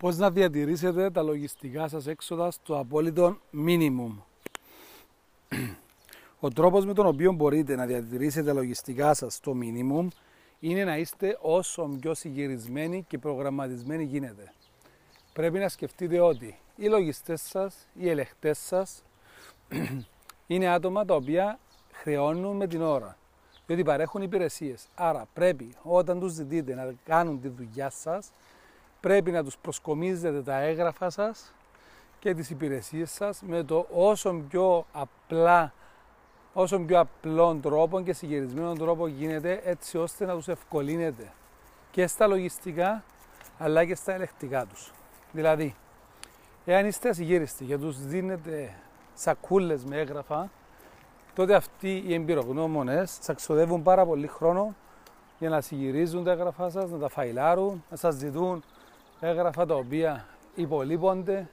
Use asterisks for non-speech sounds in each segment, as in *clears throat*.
Πώς να διατηρήσετε τα λογιστικά σας έξοδα στο απόλυτο minimum. *clears throat* Ο τρόπος με τον οποίο μπορείτε να διατηρήσετε τα λογιστικά σας στο minimum είναι να είστε όσο πιο συγκυρισμένοι και προγραμματισμένοι γίνεται. Πρέπει να σκεφτείτε ότι οι λογιστές σας, οι ελεχτές σας *clears throat* είναι άτομα τα οποία χρεώνουν με την ώρα διότι παρέχουν υπηρεσίες. Άρα πρέπει όταν τους ζητείτε να κάνουν τη δουλειά σας πρέπει να τους προσκομίζετε τα έγγραφα σας και τις υπηρεσίες σας με το όσο πιο απλά όσο πιο απλών τρόπο και συγκεκριμένων τρόπο γίνεται έτσι ώστε να τους ευκολύνετε και στα λογιστικά αλλά και στα ελεκτικά τους. Δηλαδή, εάν είστε ασυγύριστοι και τους δίνετε σακούλες με έγγραφα, τότε αυτοί οι εμπειρογνώμονες σας ξοδεύουν πάρα πολύ χρόνο για να συγκυρίζουν τα έγγραφά σας, να τα φαϊλάρουν, να σας ζητούν έγγραφα τα οποία υπολείπονται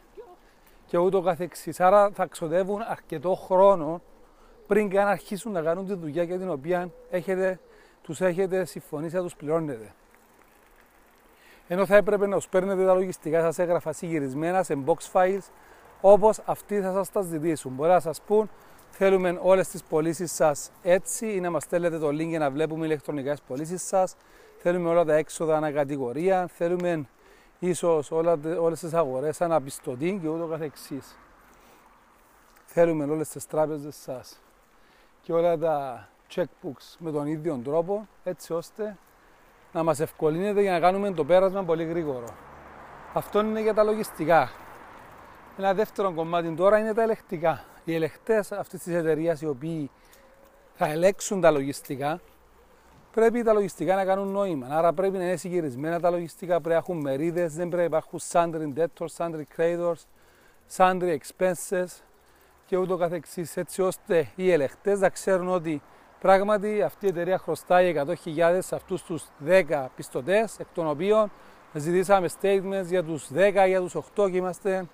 και ούτω καθεξής. Άρα θα ξοδεύουν αρκετό χρόνο πριν καν αρχίσουν να κάνουν τη δουλειά για την οποία έχετε, τους έχετε συμφωνήσει να τους πληρώνετε. Ενώ θα έπρεπε να τους παίρνετε τα λογιστικά σας έγγραφα συγκυρισμένα σε box files όπως αυτοί θα σας τα ζητήσουν. Μπορεί να σας πούν θέλουμε όλες τις πωλήσεις σας έτσι ή να μας στέλνετε το link για να βλέπουμε ηλεκτρονικά πωλήσεις σας. Θέλουμε όλα τα έξοδα ανακατηγορία, θέλουμε ίσως όλα, όλες τις αγορές αναπιστωτή και ούτω καθεξής. Θέλουμε όλες τις τράπεζες σας και όλα τα checkbooks με τον ίδιο τρόπο έτσι ώστε να μας ευκολύνεται για να κάνουμε το πέρασμα πολύ γρήγορο. Αυτό είναι για τα λογιστικά. Ένα δεύτερο κομμάτι τώρα είναι τα ελεκτικά. Οι ελεκτές αυτής της εταιρείας οι οποίοι θα ελέξουν τα λογιστικά πρέπει τα λογιστικά να κάνουν νόημα. Άρα πρέπει να είναι συγκυρισμένα τα λογιστικά, πρέπει να έχουν μερίδες, δεν πρέπει να υπάρχουν sundry debtors, sundry creditors, sundry expenses και ούτω καθεξής, έτσι ώστε οι ελεκτέ να ξέρουν ότι πράγματι αυτή η εταιρεία χρωστάει 100.000 σε αυτούς τους 10 πιστωτές, εκ των οποίων ζητήσαμε statements για τους 10, για τους 8 και είμαστε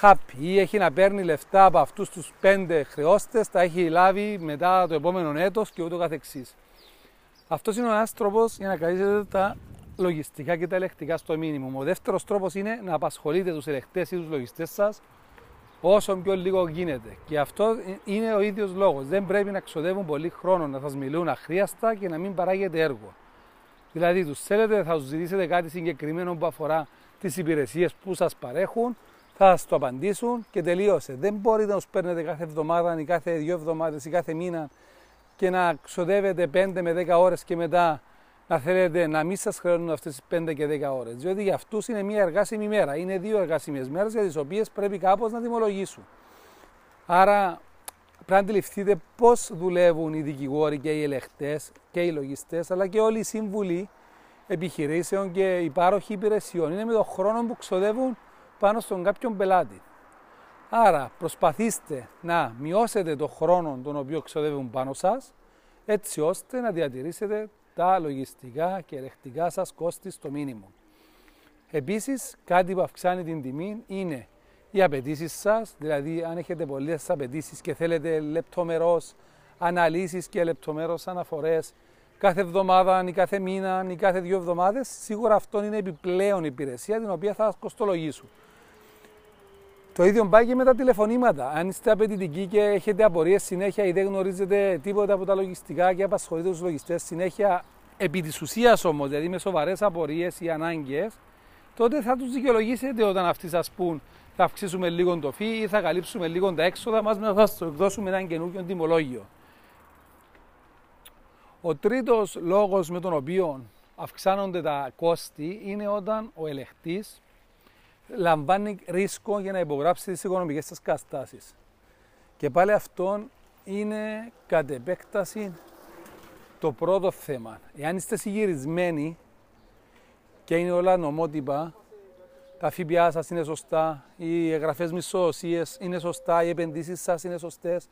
happy ή έχει να παίρνει λεφτά από αυτούς τους 5 χρεώστες, τα έχει λάβει μετά το επόμενο έτος και ούτω καθεξής. Αυτός είναι ο ένας τρόπος για να καλύψετε τα λογιστικά και τα ελεκτικά στο μήνυμο. Ο δεύτερος τρόπος είναι να απασχολείτε τους ελεκτέ ή τους λογιστές σας όσο πιο λίγο γίνεται. Και αυτό είναι ο ίδιος λόγος. Δεν πρέπει να ξοδεύουν πολύ χρόνο να σας μιλούν αχρίαστα και να μην παράγετε έργο. Δηλαδή, τους θέλετε, θα τους ζητήσετε κάτι συγκεκριμένο που αφορά τις υπηρεσίες που σας παρέχουν, θα σας το απαντήσουν και τελείωσε. Δεν μπορείτε να τους παίρνετε κάθε εβδομάδα ή κάθε δύο εβδομάδες ή κάθε μήνα και να ξοδεύετε 5 με 10 ώρες και μετά να θέλετε να μην σας χρεώνουν αυτές τις 5 και 10 ώρες. Διότι για αυτούς είναι μία εργάσιμη μέρα. Είναι δύο εργάσιμε μέρες για τις οποίες πρέπει κάπως να τιμολογήσουν. Άρα πρέπει να αντιληφθείτε πώς δουλεύουν οι δικηγόροι και οι ελεγχτέ και οι λογιστές, αλλά και όλοι οι σύμβουλοι επιχειρήσεων και οι πάροχοι υπηρεσιών. Είναι με τον χρόνο που ξοδεύουν πάνω στον κάποιον πελάτη. Άρα προσπαθήστε να μειώσετε το χρόνο τον οποίο ξοδεύουν πάνω σας έτσι ώστε να διατηρήσετε τα λογιστικά και ελεκτικά σας κόστη στο μήνυμο. Επίσης κάτι που αυξάνει την τιμή είναι οι απαιτήσεις σας, δηλαδή αν έχετε πολλές απαιτήσεις και θέλετε λεπτομερώς αναλύσεις και λεπτομερώς αναφορές κάθε εβδομάδα ή κάθε μήνα ή κάθε δύο εβδομάδες, σίγουρα αυτό είναι επιπλέον υπηρεσία την οποία θα σας κοστολογήσουν. Το ίδιο πάει και με τα τηλεφωνήματα. Αν είστε απαιτητικοί και έχετε απορίες συνέχεια ή δεν γνωρίζετε τίποτα από τα λογιστικά και απασχολείτε τους λογιστές συνέχεια επί της ουσίας όμως, δηλαδή με σοβαρές απορίες ή ανάγκες, τότε θα τους δικαιολογήσετε όταν αυτοί σας πούν θα αυξήσουμε λίγο το φύ ή θα καλύψουμε λίγο τα έξοδα μας, να σας δώσουμε ένα καινούργιο τιμολόγιο. Ο τρίτος λόγος με τον οποίο αυξάνονται τα κόστη είναι όταν ο ελεκτής λαμβάνει ρίσκο για να υπογράψει τις οικονομικές σας καταστάσεις. Και πάλι αυτό είναι κατ' επέκταση το πρώτο θέμα. Εάν είστε συγυρισμένοι και είναι όλα νομότυπα, τα ΦΠΑ σας είναι σωστά, οι εγγραφές μισθοδοσίες είναι σωστά, οι επενδύσεις σας είναι σωστές,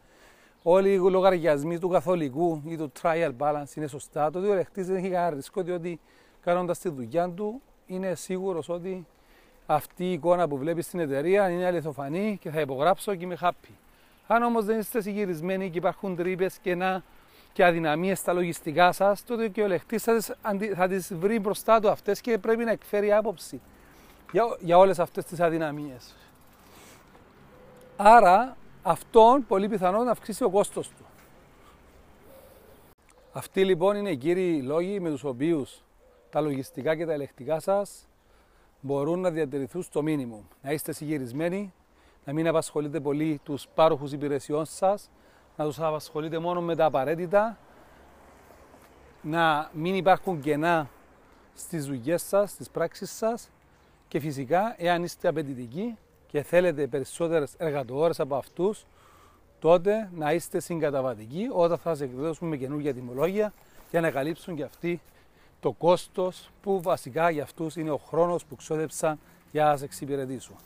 όλοι οι λογαριασμοί του καθολικού ή του trial balance είναι σωστά, τότε ο ελεκτής δεν έχει κανένα ρίσκο, διότι κάνοντας τη δουλειά του είναι σίγουρος ότι αυτή η εικόνα που βλέπεις στην εταιρεία είναι αληθοφανή και θα υπογράψω και είμαι happy. Αν όμως δεν είστε συγκυρισμένοι και υπάρχουν τρύπες, κενά και αδυναμίες στα λογιστικά σας, τότε και ο λεχτής θα τις βρει μπροστά του αυτές και πρέπει να εκφέρει άποψη. για, για όλες αυτές τις αδυναμίες. Άρα αυτόν πολύ πιθανό να αυξήσει ο κόστος του. Αυτοί λοιπόν είναι οι κύριοι λόγοι με τους οποίους τα λογιστικά και τα ελεκτικά σας μπορούν να διατηρηθούν στο μήνυμο. Να είστε συγγυρισμένοι, να μην απασχολείτε πολύ τους πάροχους υπηρεσιών σας, να τους απασχολείτε μόνο με τα απαραίτητα, να μην υπάρχουν κενά στις δουλειές σας, στις πράξεις σας και φυσικά εάν είστε απαιτητικοί και θέλετε περισσότερες εργατόρες από αυτούς, τότε να είστε συγκαταβατικοί όταν θα σας εκδώσουμε καινούργια τιμολόγια για να καλύψουν και αυτοί το κόστος που βασικά για αυτούς είναι ο χρόνος που ξόδεψαν για να σας εξυπηρετήσουν.